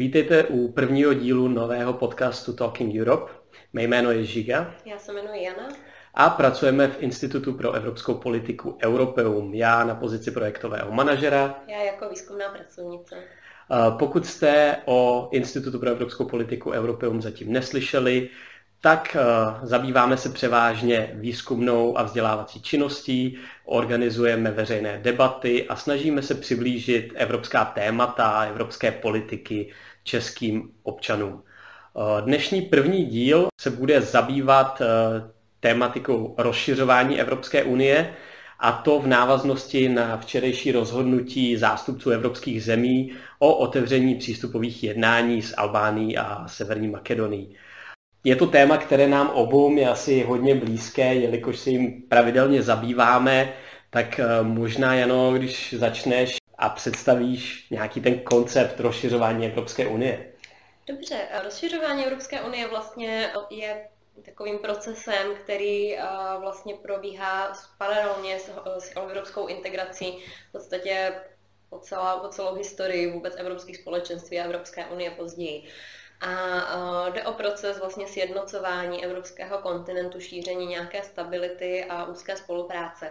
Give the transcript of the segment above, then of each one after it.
Vítejte u prvního dílu nového podcastu Talking Europe. Mé jméno je Žiga. Já se jmenuji Jana. A pracujeme v Institutu pro evropskou politiku Europeum. Já na pozici projektového manažera. Já jako výzkumná pracovnice. Pokud jste o Institutu pro evropskou politiku Europeum zatím neslyšeli, tak zabýváme se převážně výzkumnou a vzdělávací činností, organizujeme veřejné debaty a snažíme se přiblížit evropská témata, evropské politiky českým občanům. Dnešní první díl se bude zabývat tématikou rozšiřování Evropské unie a to v návaznosti na včerejší rozhodnutí zástupců evropských zemí o otevření přístupových jednání s Albánií a Severní Makedonií. Je to téma, které nám obou je asi hodně blízké, jelikož se jim pravidelně zabýváme, tak eh, možná, Jano, když začneš a představíš nějaký ten koncept rozšiřování Evropské unie. Dobře, rozšiřování Evropské unie vlastně je takovým procesem, který vlastně probíhá paralelně s evropskou integrací v podstatě po, celá, po celou historii vůbec evropských společenství a Evropské unie později. A jde o proces vlastně sjednocování evropského kontinentu, šíření nějaké stability a úzké spolupráce.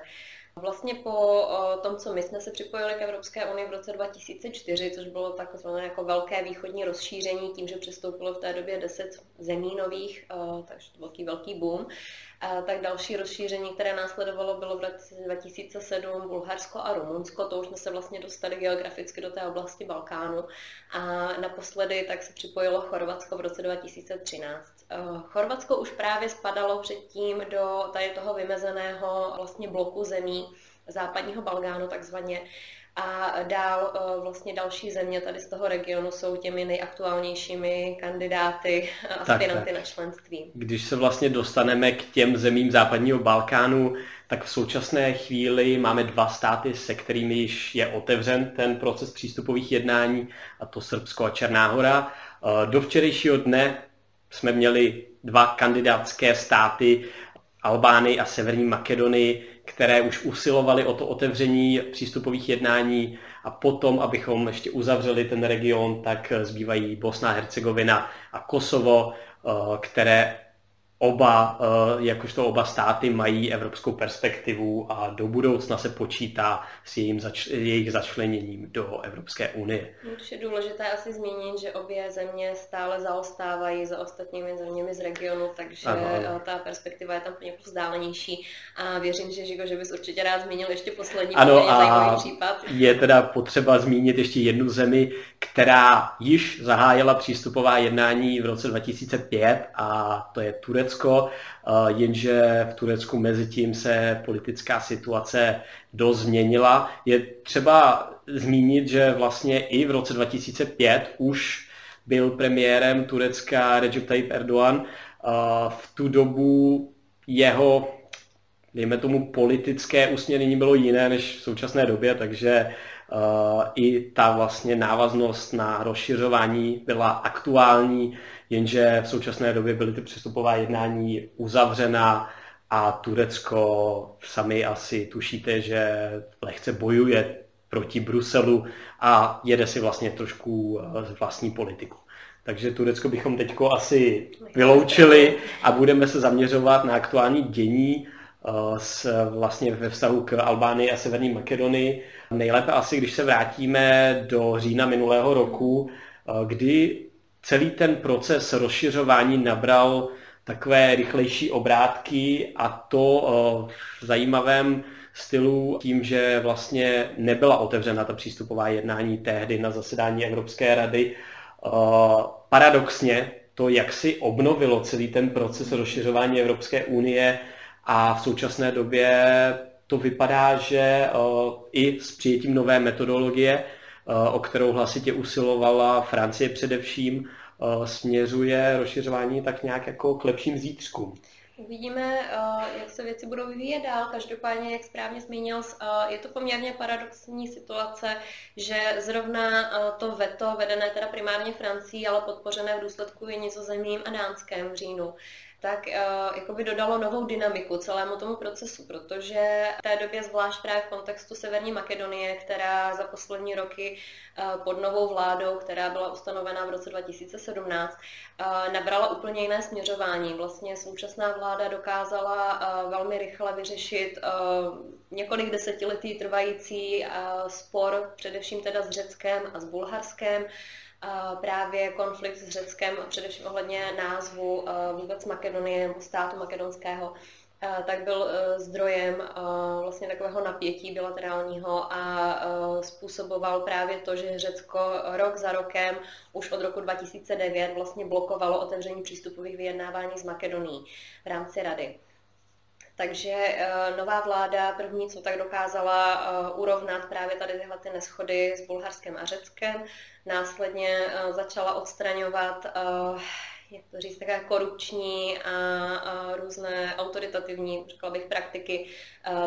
Vlastně po tom, co my jsme se připojili k Evropské unii v roce 2004, což bylo takzvané jako velké východní rozšíření, tím, že přistoupilo v té době 10 zemí nových, takže to velký, velký boom, tak další rozšíření, které následovalo, bylo v roce 2007 Bulharsko a Rumunsko. To už jsme se vlastně dostali geograficky do té oblasti Balkánu. A naposledy tak se připojilo Chorvatsko v roce 2013. Chorvatsko už právě spadalo předtím do tady toho vymezeného vlastně bloku zemí západního Balkánu takzvaně, a dál eh, vlastně další země tady z toho regionu jsou těmi nejaktuálnějšími kandidáty, aspiranty na členství. Když se vlastně dostaneme k těm zemím západního Balkánu, tak v současné chvíli máme dva státy, se kterými již je otevřen ten proces přístupových jednání, a to Srbsko a Černá hora. Eh, do včerejšího dne jsme měli dva kandidátské státy, Albánii a Severní Makedonii, které už usilovaly o to otevření přístupových jednání a potom, abychom ještě uzavřeli ten region, tak zbývají Bosna, Hercegovina a Kosovo, eh, které oba, eh, jakožto oba státy mají evropskou perspektivu a do budoucna se počítá s jejím zač- jejich začleněním do Evropské unie. Už je důležité asi zmínit, že obě země stále zaostávají za ostatními zeměmi z regionu, takže ano, ano. Eh, ta perspektiva je tam poněkud vzdálenější a věřím, že Žigo, že bys určitě rád zmínil ještě poslední ano, a případ. Je teda potřeba zmínit ještě jednu zemi, která již zahájila přístupová jednání v roce 2005 a to je Turecko, jenže v Turecku mezi tím se politická situace dost změnila. Je třeba zmínit, že vlastně i v roce 2005 už byl premiérem Turecka Recep Tayyip Erdogan. V tu dobu jeho dejme tomu, politické usměrnění bylo jiné než v současné době, takže uh, i ta vlastně návaznost na rozšiřování byla aktuální, jenže v současné době byly ty přestupová jednání uzavřena a Turecko sami asi tušíte, že lehce bojuje proti Bruselu a jede si vlastně trošku z vlastní politiku. Takže Turecko bychom teď asi vyloučili a budeme se zaměřovat na aktuální dění Eh, s, vlastně ve vztahu k Albánii a Severní Makedonii. Nejlépe asi, když se vrátíme do října minulého roku, eh, kdy celý ten proces rozšiřování nabral takové rychlejší obrátky a to eh, v zajímavém stylu tím, že vlastně nebyla otevřena ta přístupová jednání tehdy na zasedání Evropské rady. Paradoxně to, jak si obnovilo celý ten proces rozšiřování Evropské unie, a v současné době to vypadá, že eh, i s přijetím nové metodologie, eh, o kterou hlasitě usilovala Francie především, eh, směřuje rozšiřování tak nějak jako k lepším zítřkům. Uvidíme, jak se věci budou vyvíjet dál. Každopádně, jak správně zmínil, je to poměrně paradoxní situace, že zrovna to veto, vedené teda primárně Francií, ale podpořené v důsledku i Nizozemím a Dánském v říjnu, tak uh, jakoby dodalo novou dynamiku celému tomu procesu, protože v té době zvlášť právě v kontextu Severní Makedonie, která za poslední roky uh, pod novou vládou, která byla ustanovena v roce 2017, uh, nabrala úplně jiné směřování. Vlastně současná vláda dokázala uh, velmi rychle vyřešit uh, několik desetiletí trvající uh, spor, především teda s Řeckem a s Bulharskem, právě konflikt s Řeckem, především ohledně názvu vůbec Makedonie nebo státu makedonského, tak byl e, zdrojem vlastně takového napětí bilaterálního a e, způsoboval právě to, že Řecko rok za rokem už od roku 2009 vlastně blokovalo otevření přístupových vyjednávání s Makedonií v rámci rady. Takže uh, nová vláda první, co tak dokázala uh, urovnat právě tady tyhle ty neschody s Bulharskem a Řeckem, následně uh, začala odstraňovat, jak to říct, také korupční a, a různé autoritativní, řekla bych, praktiky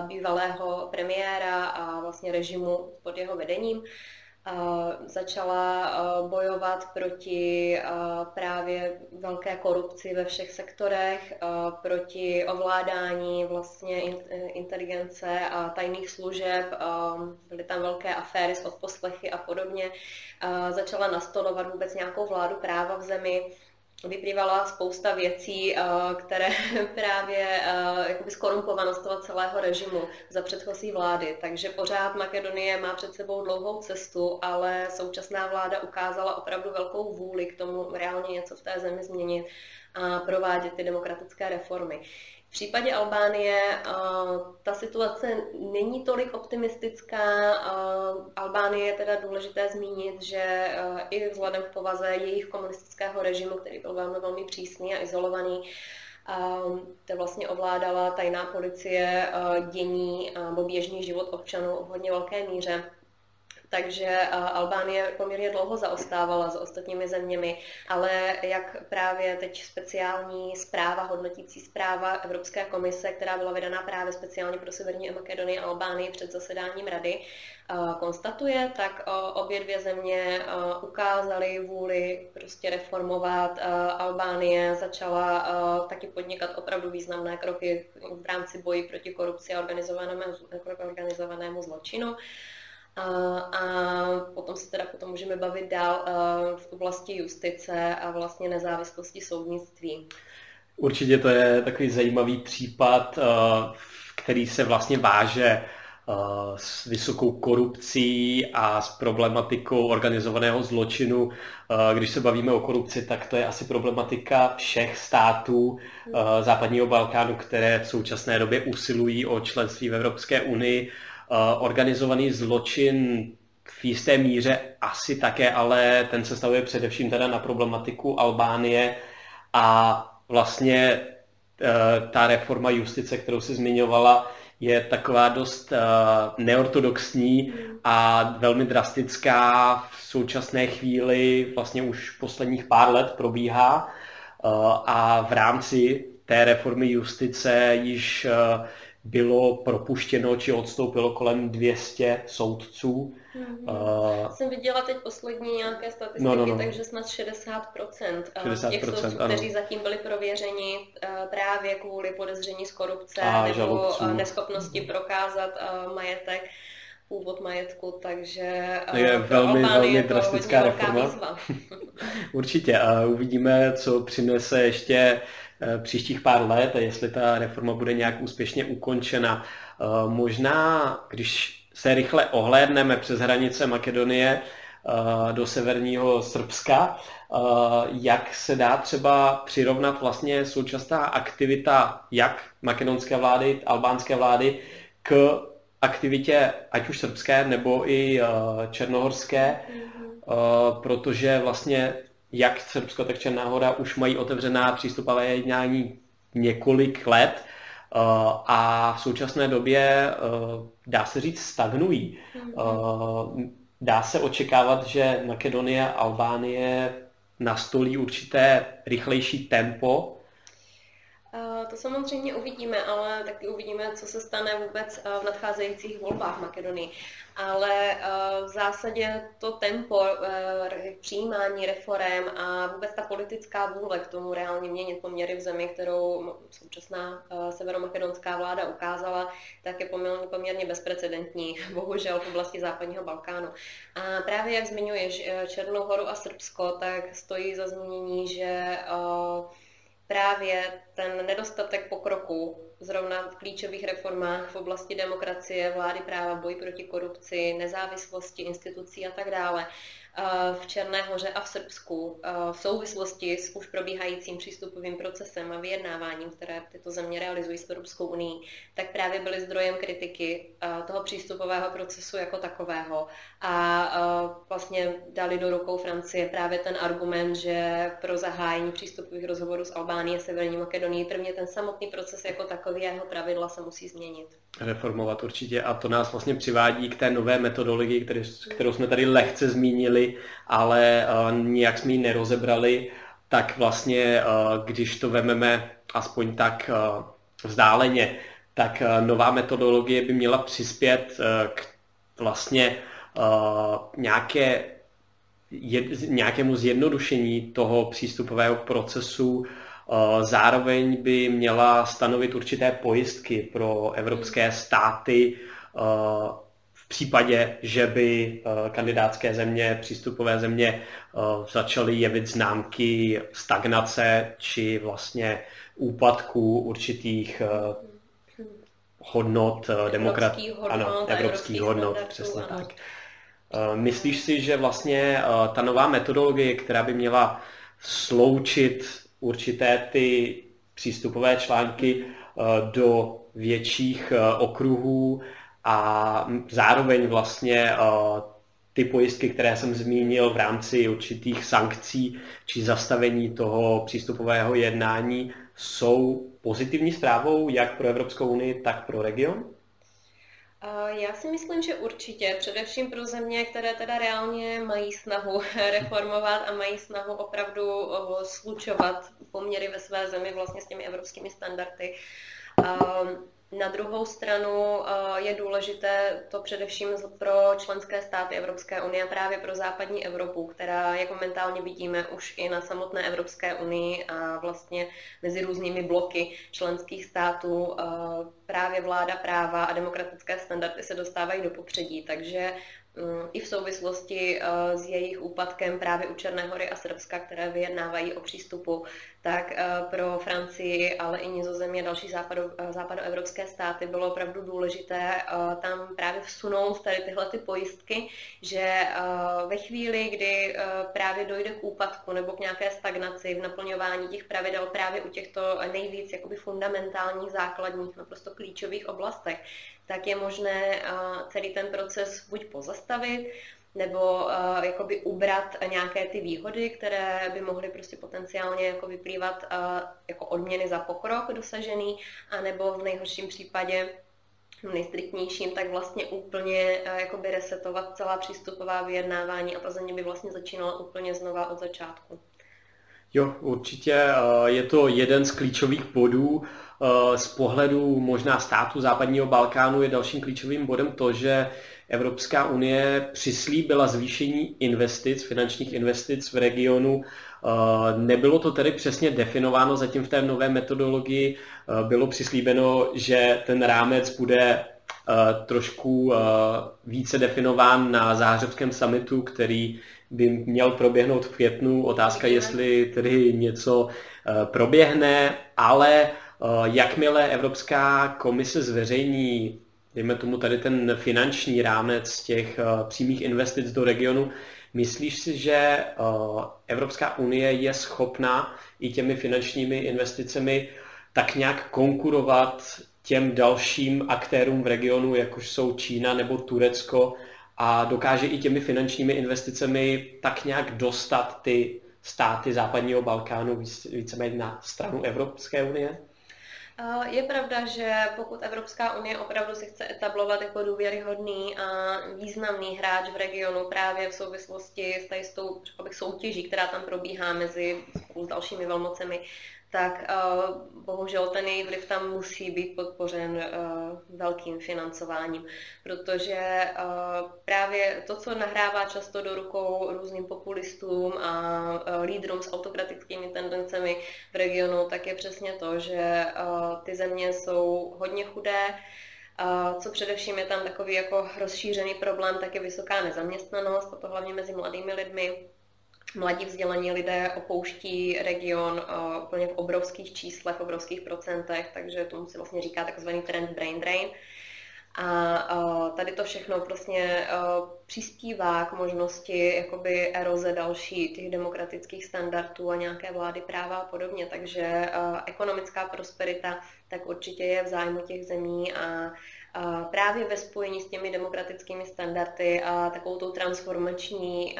bývalého premiéra a vlastně režimu pod jeho vedením. Uh, začala bojovat proti právě velké korupci ve všech sektorech, proti ovládání vlastně inteligence a tajných služeb, byly tam velké aféry s odposlechy a podobně. Začala nastolovat vůbec nějakou vládu práva v zemi, vyplývala spousta věcí, eh, které právě eh, jakoby skorumpovanost toho celého režimu za předchozí vlády. Takže pořád Makedonie má před sebou dlouhou cestu, ale současná vláda ukázala opravdu velkou vůli k tomu reálně něco v té zemi změnit a provádět ty demokratické reformy. V případě Albánie ta situace není tolik optimistická. Albánie je teda důležité zmínit, že i vzhledem k povaze jejich komunistického režimu, který byl velmi, velmi přísný a izolovaný, to vlastně ovládala tajná policie dění nebo běžný život občanů v hodně velké míře takže Albánie poměrně dlouho zaostávala s ostatními zeměmi, ale jak právě teď speciální zpráva, hodnotící zpráva Evropské komise, která byla vydaná právě speciálně pro Severní Makedonii a Albánii před zasedáním rady, konstatuje, tak obě dvě země ukázaly vůli prostě reformovat. Albánie začala taky podnikat opravdu významné kroky v rámci boji proti korupci a organizovanému, organizovanému zločinu. A, potom se teda potom můžeme bavit dál v oblasti justice a vlastně nezávislosti soudnictví. Určitě to je takový zajímavý případ, který se vlastně váže s vysokou korupcí a s problematikou organizovaného zločinu. Když se bavíme o korupci, tak to je asi problematika všech států západního Balkánu, které v současné době usilují o členství v Evropské unii organizovaný zločin v jisté míře asi také, ale ten se stavuje především teda na problematiku Albánie a vlastně e, ta reforma justice, kterou si zmiňovala, je taková dost e, neortodoxní a velmi drastická. V současné chvíli, vlastně už posledních pár let probíhá a v rámci té reformy justice již bylo propuštěno či odstoupilo kolem 200 soudců. Mm-hmm. Uh, Jsem viděla teď poslední nějaké statistiky, no, no, no. takže snad 60%, 60% těch soudců, ano. kteří zatím byli prověřeni uh, právě kvůli podezření z korupce a nebo žalobců. neschopnosti prokázat uh, majetek původ majetku, takže to je velmi, velmi drastická reforma. Určitě a uvidíme, co přinese ještě Eh, příštích pár let a jestli ta reforma bude nějak úspěšně ukončena. Eh, možná, když se rychle ohlédneme přes hranice Makedonie eh, do severního Srbska, jak se dá třeba přirovnat vlastně současná aktivita jak makedonské vlády, albánské vlády k aktivitě ať už srbské nebo i černohorské, protože vlastně jak Srbsko, tak Černá hora už mají otevřená přístupová jednání několik let eh, a v současné době eh, dá se říct stagnují. Mm-hmm. Dá se očekávat, že Makedonie a Albánie nastolí určité rychlejší tempo To samozřejmě uvidíme, ale taky uvidíme, co se stane vůbec v nadcházejících volbách v Makedonii ale eh, v zásadě to tempo eh, přijímání reform a vůbec ta politická vůle k tomu reálně měnit poměry v zemi, kterou současná eh, severomakedonská vláda ukázala, tak je poměrně bezprecedentní, bohužel v oblasti západního Balkánu. A právě jak zmiňuješ Černou horu a Srbsko, tak stojí za zmínění, že právě ten nedostatek pokroku zrovna v klíčových reformách v oblasti demokracie, vlády práva, boj proti korupci, nezávislosti institucí a tak dále, Eh, v Černé hoře a v Srbsku eh, v souvislosti s už probíhajícím přístupovým procesem a vyjednáváním, které tyto země realizují s Evropskou unii, tak právě byly zdrojem kritiky eh, toho přístupového procesu jako takového. A vlastně dali do rukou Francie právě ten argument, že pro zahájení přístupových rozhovorů s Albánií Severní Makedonií prvně ten samotný proces jako takový jeho pravidla se musí změnit. Reformovat určitě a to nás vlastně přivádí k té nové metodologii, kterou jsme tady lehce zmínili, ale uh, nijak jsme ji nerozebrali, tak vlastně, uh, když to vememe aspoň tak uh, vzdáleně, tak nová metodologie by měla přispět k vlastně nějaké, nějakému zjednodušení toho přístupového procesu. Zároveň by měla stanovit určité pojistky pro evropské státy, případě, že by eh, kandidátské země, přístupové země eh, začaly jevit známky stagnace či vlastně úpadku určitých eh, hodnot, demokrat, hodnot, ano, evropských hodnot, přesně ano. tak. Myslíš si, že vlastně ta nová metodologie, která by měla sloučit určité ty přístupové články do větších okruhů, a zároveň vlastně ty pojistky, které jsem zmínil v rámci určitých sankcí či zastavení toho přístupového jednání, jsou pozitivní zprávou jak pro Evropskou unii, tak pro region? Já si myslím, že určitě, především pro země, které teda reálně mají snahu reformovat a mají snahu opravdu slučovat poměry ve své zemi vlastně s těmi evropskými standardy. Na druhou stranu eh, je důležité to především pro členské státy Evropské unie a právě pro západní Evropu, která, jak momentálně vidíme, už i na samotné Evropské unii a vlastně mezi různými bloky členských států eh, právě vláda práva a demokratické standardy se dostávají do popředí. Takže i v souvislosti eh, s jejich úpadkem právě u Černé hory a Srbska, které vyjednávají o přístupu, tak eh, pro Francii, ale i Nizozemí a další západo, eh, západoevropské státy bylo opravdu důležité tam právě vsunout tady tyhle ty pojistky, že ve chvíli, kdy právě dojde k úpadku nebo k nějaké stagnaci v naplňování těch pravidel právě u těchto nejvíc jakoby fundamentálních, základních, naprosto klíčových oblastech, tak je možné celý ten proces buď pozastavit, nebo uh, jakoby ubrat nějaké ty výhody, které by mohly prostě potenciálně jako vyplývat uh, jako odměny za pokrok dosažený, anebo v nejhorším případě nejstriktnějším, tak vlastně úplně uh, jakoby resetovat celá přístupová vyjednávání a ta země by vlastně začínala úplně znova od začátku. Jo, určitě je to jeden z klíčových bodů. Z pohledu možná státu západního Balkánu je dalším klíčovým bodem to, že Evropská unie přislíbila zvýšení investic, finančních investic v regionu. Nebylo to tedy přesně definováno zatím v té nové metodologii. Bylo přislíbeno, že ten rámec bude trošku více definován na záhřebském summitu, který by měl proběhnout v květnu. Otázka, jestli tedy něco eh, proběhne, ale eh, jakmile Evropská komise zveřejní, dejme tomu tady ten finanční rámec těch eh, přímých investic do regionu, myslíš si, že Evropská unie je schopna i těmi finančními investicemi tak nějak konkurovat těm dalším aktérům v regionu, jakož jsou Čína nebo Turecko, a dokáže i těmi finančními investicemi tak nějak dostat ty státy západního Balkánu víceméně na stranu Evropské unie? Je pravda, že pokud Evropská unie opravdu si chce etablovat jako důvěryhodný a významný hráč v regionu právě v souvislosti s, tou soutěží, která tam probíhá mezi s dalšími velmocemi, tak bohužel ten její vliv tam musí být podpořen velkým financováním, protože právě to, co nahrává často do rukou různým populistům a lídrům s autokratickými tendencemi v regionu, tak je přesně to, že ty země jsou hodně chudé, co především je tam takový jako rozšířený problém, tak je vysoká nezaměstnanost, a to hlavně mezi mladými lidmi. Mladí vzdělaní lidé opouští region uh, úplně v obrovských číslech, v obrovských procentech, takže tomu se vlastně říká takzvaný trend brain drain. A uh, tady to všechno vlastně uh, přispívá k možnosti jakoby eroze další těch demokratických standardů a nějaké vlády práva a podobně. Takže ekonomická prosperita tak určitě je v zájmu těch zemí a právě ve spojení s těmi demokratickými standardy a takovou tou transformační,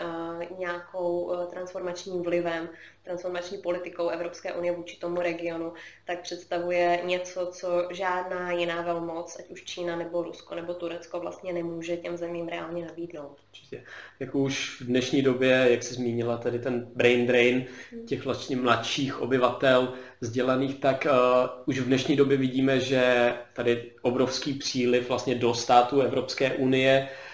nějakou e, transformačním vlivem, transformační politikou Evropské unie vůči tomu regionu, tak představuje něco, co žádná jiná velmoc, ať už Čína nebo Rusko nebo Turecko vlastně nemůže těm zemím reálně nabídnout. Určitě. Jako už v dnešní době, jak jsi zmínila, tady ten brain drain hmm. těch vlastně mladších obyvatel vzdělaných, tak uh, už v dnešní době vidíme, že tady obrovský příliv vlastně do států Evropské unie Uh,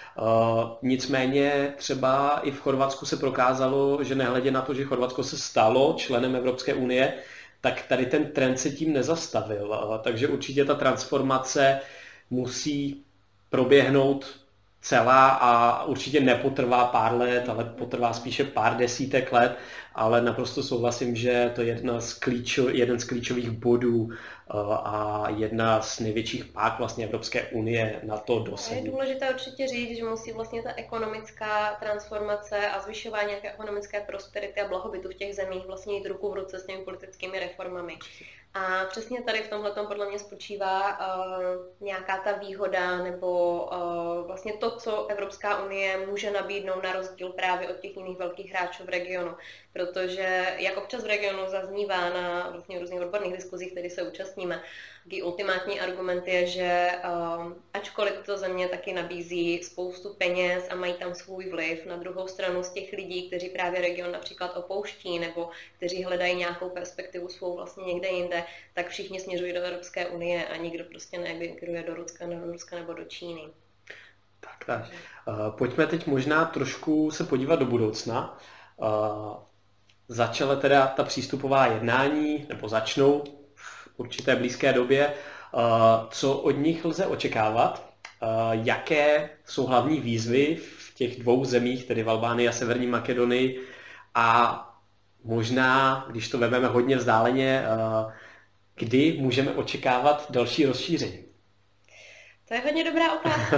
nicméně třeba i v Chorvatsku se prokázalo, že nehledě na to, že Chorvatsko se stalo členem Evropské unie, tak tady ten trend se tím nezastavil. Uh, takže určitě ta transformace musí proběhnout celá a určitě nepotrvá pár let, ale potrvá spíše pár desítek let, ale naprosto souhlasím, že to je jedna z klíčo, jeden z klíčových bodů eh, a jedna z největších pák vlastně Evropské unie na to dosadit. Je důležité určitě říct, že musí vlastně ta ekonomická transformace a zvyšování nějaké ekonomické prosperity a blahobytu v těch zemích vlastně jít ruku v ruce s těmi politickými reformami. A přesně tady v tomhle podle mě spočívá uh, nějaká ta výhoda nebo uh, vlastně to, co Evropská unie může nabídnout na rozdíl právě od těch jiných velkých hráčů v regionu. Protože jak občas v regionu zaznívá na vlastně různých odborných diskuzích, které se účastníme, Taký ultimátní argument je, že um, ačkoliv to země taky nabízí spoustu peněz a mají tam svůj vliv, na druhou stranu z těch lidí, kteří právě region například opouští nebo kteří hledají nějakou perspektivu svou vlastně někde jinde, tak všichni směřují do Evropské unie a nikdo prostě neemigruje do Ruska, do Ruska nebo do Číny. Tak, tak. Uh, pojďme teď možná trošku se podívat do budoucna. Začala teda ta přístupová jednání, nebo začnou určité blízké době. Eh, co od nich lze očekávat? Eh, jaké jsou hlavní výzvy v těch dvou zemích, tedy v Albánii a Severní Makedonii? A možná, když to vezmeme hodně vzdáleně, eh, kdy můžeme očekávat další rozšíření? To je hodně dobrá otázka.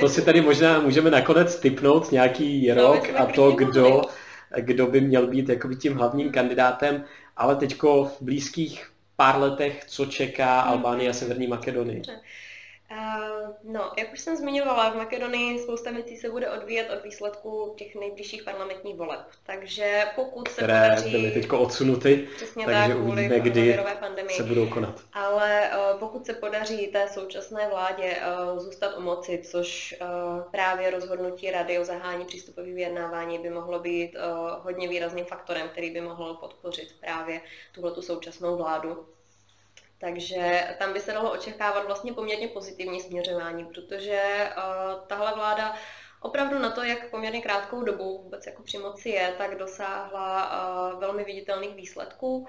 to si tady možná můžeme nakonec typnout nějaký rok a to, kdo, kdo by měl být jakoby tím hlavním kandidátem, ale teďko v blízkých pár letech, co čeká mhm. Albánie a Severní Makedonii? Uh, no, jak už jsem zmiňovala, v Makedonii spousta věcí se bude odvíjet od výsledků těch nejbližších parlamentních voleb. Takže pokud se Které podaří... byly teď odsunuty, takže tak, uvidíme, kdy pandemii. se budou konat. Ale uh, pokud se podaří té současné vládě uh, zůstat u moci, což uh, právě rozhodnutí rady o zahání přístupových vyjednávání by mohlo být uh, hodně výrazným faktorem, který by mohl podpořit právě tuhle současnou vládu, takže tam by se dalo očekávat vlastně poměrně pozitivní směřování, protože uh, tahle vláda opravdu na to, jak poměrně krátkou dobu vůbec jako při moci je, tak dosáhla uh, velmi viditelných výsledků uh,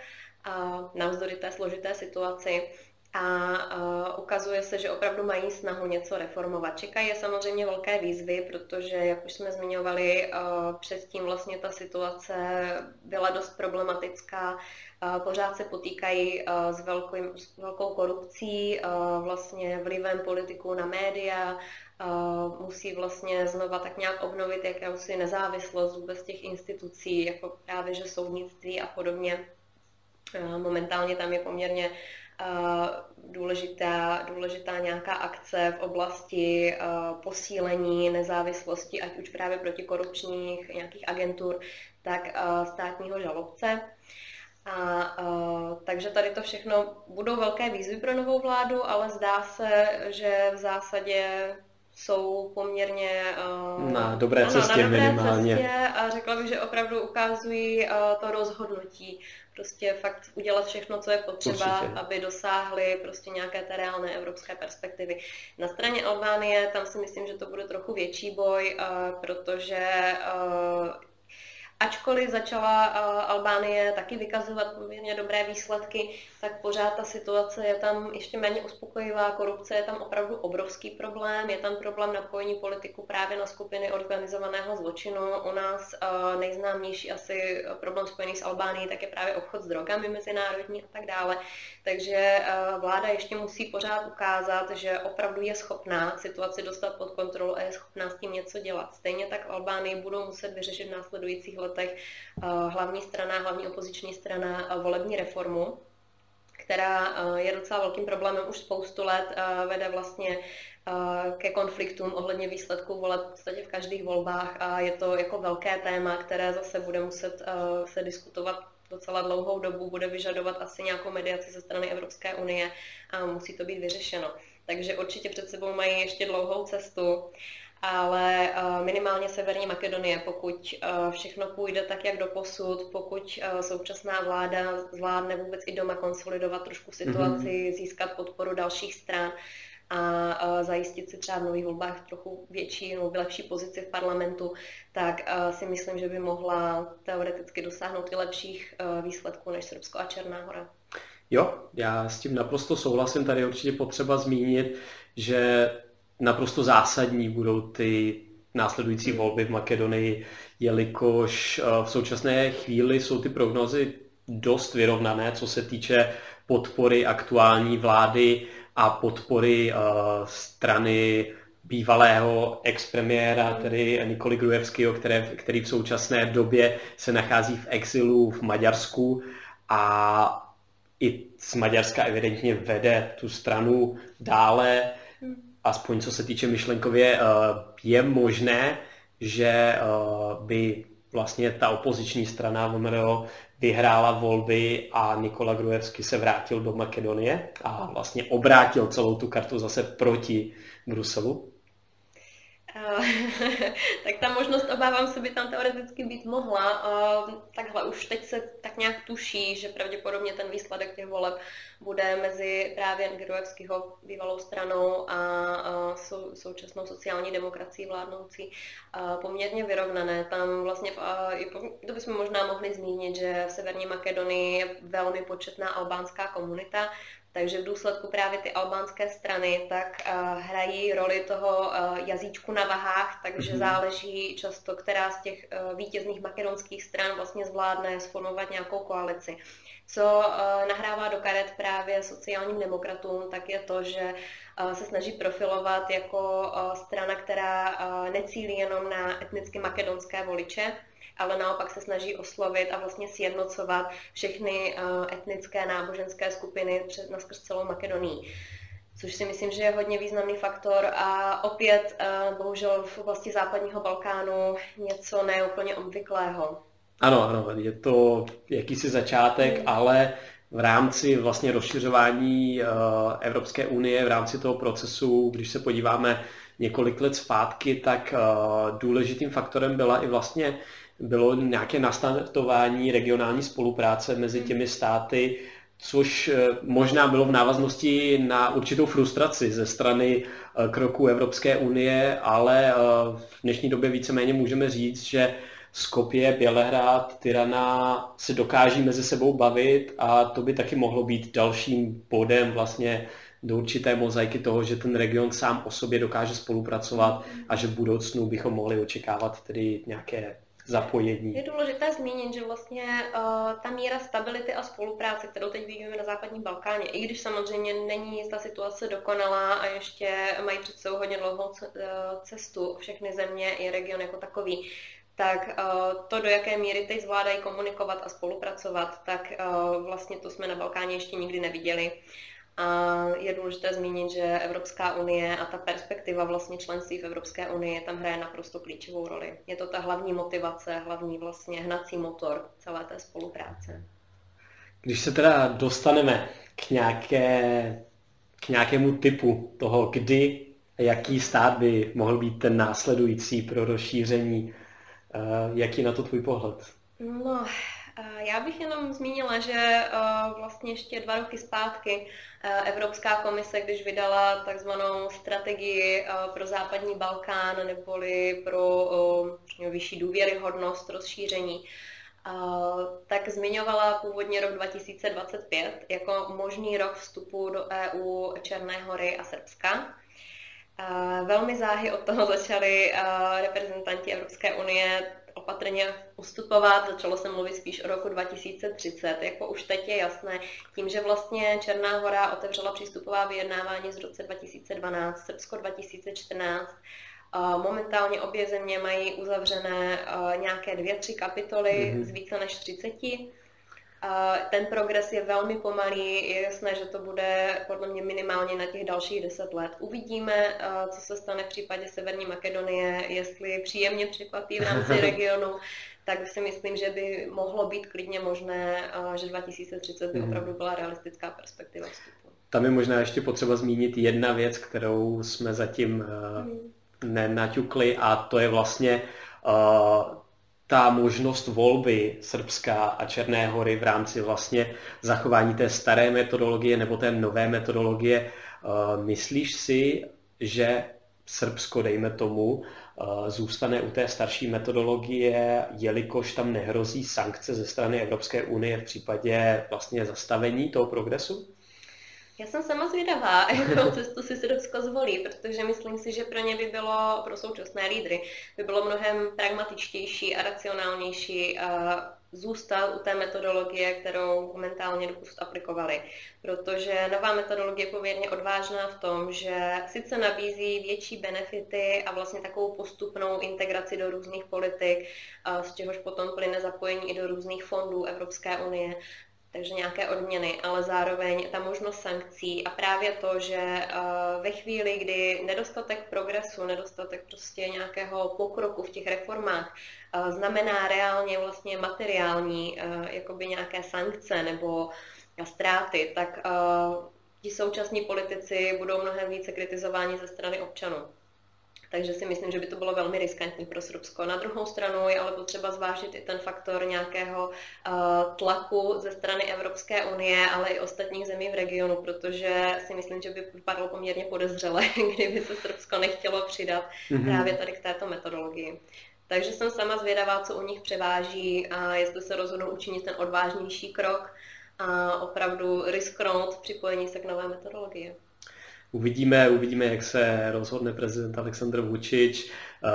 navzdory té složité situaci a uh, ukazuje se, že opravdu mají snahu něco reformovat. Čekají je samozřejmě velké výzvy, protože, jak už jsme zmiňovali, uh, předtím vlastně ta situace byla dost problematická pořád se potýkají s, velkou, s velkou korupcí, vlastně vlivem politiků na média, musí vlastně znova tak nějak obnovit jakousi nezávislost vůbec těch institucí, jako právě že soudnictví a podobně. Momentálně tam je poměrně důležitá, důležitá nějaká akce v oblasti posílení nezávislosti, ať už právě protikorupčních nějakých agentur, tak státního žalobce. A, uh, takže tady to všechno budou velké výzvy pro novou vládu, ale zdá se, že v zásadě jsou poměrně uh, na dobré ano, cestě na dobré minimálně. Cestě a řekla bych, že opravdu ukazují uh, to rozhodnutí. Prostě fakt udělat všechno, co je potřeba, Určitě. aby dosáhli prostě nějaké té reálné evropské perspektivy. Na straně Albánie tam si myslím, že to bude trochu větší boj, uh, protože uh, Ačkoliv začala uh, Albánie taky vykazovat poměrně dobré výsledky, tak pořád ta situace je tam ještě méně uspokojivá, korupce je tam opravdu obrovský problém, je tam problém napojení politiku právě na skupiny organizovaného zločinu. U nás uh, nejznámější asi problém spojený s Albánií, tak je právě obchod s drogami mezinárodní a tak dále. Takže uh, vláda ještě musí pořád ukázat, že opravdu je schopná situaci dostat pod kontrolu a je schopná s tím něco dělat. Stejně tak Albánii budou muset vyřešit v následujících letech uh, hlavní strana, hlavní opoziční strana uh, volební reformu, která eh, je docela velkým problémem už spoustu let, eh, vede vlastně eh, ke konfliktům ohledně výsledků voleb v podstatě v každých volbách a je to jako velké téma, které zase bude muset se diskutovat docela dlouhou dobu, bude vyžadovat asi nějakou mediaci ze strany Evropské unie a musí to být vyřešeno. Takže určitě před sebou mají ještě dlouhou cestu ale eh, minimálně Severní Makedonie, pokud eh, všechno půjde tak, jak do posud, pokud eh, současná vláda zvládne vůbec i doma konsolidovat trošku situaci, mm-hmm. získat podporu dalších stran a zajistit si třeba v nových volbách trochu větší nebo lepší pozici v parlamentu, tak si myslím, že by mohla teoreticky dosáhnout i lepších výsledků než Srbsko a Černá hora. Jo, já s tím naprosto souhlasím. Tady je určitě potřeba zmínit, že naprosto zásadní budou ty následující volby v Makedonii, jelikož eh, v současné chvíli jsou ty prognozy dost vyrovnané, co se týče podpory aktuální vlády a podpory uh, strany bývalého expremiéra, tedy Nikoli Grujevského, který v současné době se nachází v exilu v Maďarsku a i z Maďarska evidentně vede tu stranu dále aspoň co se týče myšlenkově, eh, je možné, že eh, by vlastně ta opoziční strana VMRO vyhrála volby a Nikola Grujevsky se vrátil do Makedonie a vlastně obrátil celou tu kartu zase proti Bruselu? tak ta možnost, obávám se, by tam teoreticky být mohla. Takhle už teď se tak nějak tuší, že pravděpodobně ten výsledek těch voleb bude mezi právě Gerojevského bývalou stranou a sou, současnou sociální demokracií vládnoucí poměrně vyrovnané. Tam vlastně, to bychom možná mohli zmínit, že v Severní Makedonii je velmi početná albánská komunita, takže v důsledku právě ty albánské strany tak uh, hrají roli toho uh, jazyčku na vahách, takže mm-hmm. záleží často, která z těch uh, vítězných makedonských stran vlastně zvládne sformovat nějakou koalici. Co uh, nahrává do karet právě sociálním demokratům, tak je to, že uh, se snaží profilovat jako uh, strana, která uh, necílí jenom na etnicky makedonské voliče, ale naopak se snaží oslovit a vlastně sjednocovat všechny uh, etnické náboženské skupiny před, naskrz celou Makedonii což si myslím, že je hodně významný faktor a opět uh, bohužel v oblasti západního Balkánu něco neúplně obvyklého. Ano, ano, je to jakýsi začátek, hmm. ale v rámci vlastně rozšiřování uh, Evropské unie, v rámci toho procesu, když se podíváme několik let zpátky, tak důležitým faktorem byla i vlastně bylo nějaké nastartování regionální spolupráce mezi těmi státy, což eh, možná bylo v návaznosti na určitou frustraci ze strany eh, kroků Evropské unie, ale eh, v dnešní době víceméně můžeme říct, že Skopje, Bělehrad, Tirana se dokáží mezi sebou bavit a to by taky mohlo být dalším bodem vlastně do určité mozaiky toho, že ten region sám o sobě dokáže spolupracovat a že v budoucnu bychom mohli očekávat tedy nějaké zapojení. Je důležité zmínit, že vlastně uh, ta míra stability a spolupráce, kterou teď vidíme na západním Balkáně, i když samozřejmě není ta situace dokonalá a ještě mají před sebou hodně dlouhou eh, cestu všechny země i region jako takový, tak uh, to, do jaké míry teď zvládají komunikovat a spolupracovat, tak vlastně to jsme na Balkáně ještě nikdy neviděli. A je důležité zmínit, že Evropská unie a ta perspektiva vlastně členství v Evropské unii tam hraje naprosto klíčovou roli. Je to ta hlavní motivace, hlavní vlastně hnací motor celé té spolupráce. Když se teda dostaneme k, nějaké, k nějakému typu toho, kdy Jaký stát by mohl být ten následující pro rozšíření? Eh, jaký na to tvůj pohled? No, já bych jenom zmínila, že eh, vlastně ještě dva roky zpátky eh, Evropská komise, když vydala takzvanou strategii eh, pro západní Balkán neboli pro vyšší důvěryhodnost rozšíření, tak zmiňovala původně rok 2025 jako možný rok vstupu do EU Černé hory a Srbska. Velmi záhy od toho začali reprezentanti Evropské unie opatrně ustupovat, začalo se mluvit spíš o roku 2030. Jako už teď je jasné, tím, že vlastně Černá hora otevřela přístupová vyjednávání z roce 2012, Srbsko 2014, Momentálně obě země mají uzavřené nějaké dvě, tři kapitoly mm-hmm. z více než 30. Ten progres je velmi pomalý, je jasné, že to bude podle mě minimálně na těch dalších deset let. Uvidíme, co se stane v případě Severní Makedonie, jestli příjemně překvapí v rámci regionu, tak si myslím, že by mohlo být klidně možné, že 2030 by mhm. opravdu byla realistická perspektiva vstupu. Tam je možná ještě potřeba zmínit jedna věc, kterou jsme zatím mm. nenaťukli a to je vlastně ta možnost volby Srbska a Černé hory v rámci vlastně zachování té staré metodologie nebo té nové metodologie. Eh, myslíš si, že Srbsko, dejme tomu, eh, zůstane u té starší metodologie, jelikož tam nehrozí sankce ze strany Evropské unie v případě vlastně zastavení toho progresu? Já jsem sama zvědavá, jakou cestu si Srbsko zvolí, protože myslím si, že pro ně by bylo, pro současné lídry, by bylo mnohem pragmatičtější a racionálnější zůstat u té metodologie, kterou momentálně doposud aplikovali. Protože nová metodologie je poměrně odvážná v tom, že sice nabízí větší benefity a vlastně takovou postupnou integraci do různých politik, z čehož potom plyne zapojení i do různých fondů Evropské unie, takže nějaké odměny, ale zároveň ta možnost sankcí a právě to, že eh, ve chvíli, kdy nedostatek progresu, nedostatek prostě nějakého pokroku v těch reformách eh, znamená reálně vlastně materiální eh, jakoby nějaké sankce nebo ztráty, tak ti současní politici budou mnohem více kritizováni ze strany občanů. Takže si myslím, že by to bylo velmi riskantní pro Srbsko. Na druhou stranu je ale potřeba zvážit i ten faktor nějakého uh, tlaku ze strany Evropské unie, ale i ostatních zemí v regionu, protože si myslím, že by vypadalo poměrně podezřele, kdyby se Srbsko nechtělo přidat mm-hmm. právě tady k této metodologii. Takže jsem sama zvědavá, co u nich převáží a jestli se rozhodnou učinit ten odvážnější krok a opravdu risknout připojení se k nové metodologii. Uvidíme, uvidíme, jak se rozhodne prezident Aleksandr Vučič. Eh,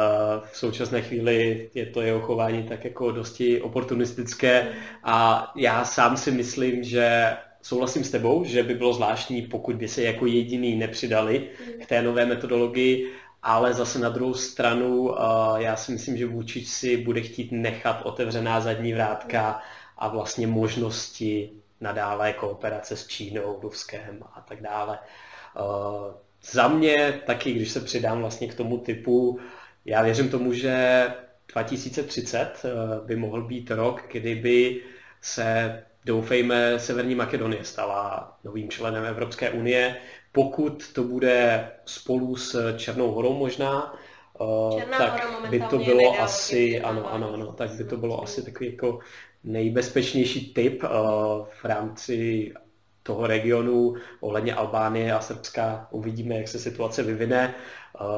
v současné chvíli je to jeho chování tak jako dosti oportunistické a já sám si myslím, že souhlasím s tebou, že by bylo zvláštní, pokud by se jako jediný nepřidali k té nové metodologii, ale zase na druhou stranu eh, já si myslím, že Vučič si bude chtít nechat otevřená zadní vrátka a vlastně možnosti nadále kooperace s Čínou, Ruskem a tak dále. Uh, za mě taky, když se přidám vlastně k tomu typu, já věřím tomu, že 2030 eh, by mohl být rok, kdyby se, doufejme, Severní Makedonie stala novým členem Evropské unie. Pokud to bude spolu s Černou horou možná, eh, Černá tak by to bylo asi, ano, ano, ano, tak by to bylo asi takový jako nejbezpečnější typ v rámci toho regionu ohledně Albánie a Srbska. Uvidíme, jak se situace vyvine.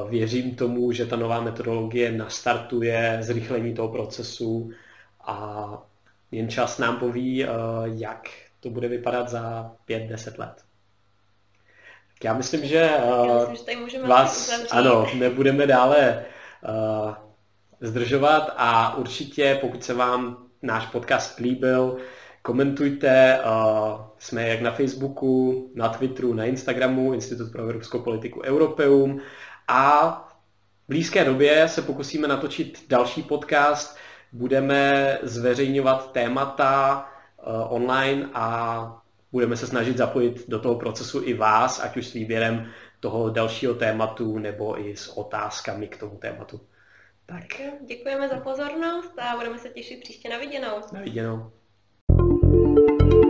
Věřím tomu, že ta nová metodologie nastartuje zrychlení toho procesu a jen čas nám poví, eh, jak to bude vypadat za 5-10 let. Tak já myslím, že, já eh, myslím, že vás ano, nebudeme dále uh, zdržovat a určitě, pokud se vám náš podcast líbil, Komentujte, uh, jsme jak na Facebooku, na Twitteru, na Instagramu, Institut pro evropskou politiku Europeum a v blízké době se pokusíme natočit další podcast, budeme zveřejňovat témata uh, online a budeme se snažit zapojit do toho procesu i vás, ať už s výběrem toho dalšího tématu nebo i s otázkami k tomu tématu. Tak. Děkujeme za pozornost a budeme se těšit příště na viděnou. Na viděnou. Música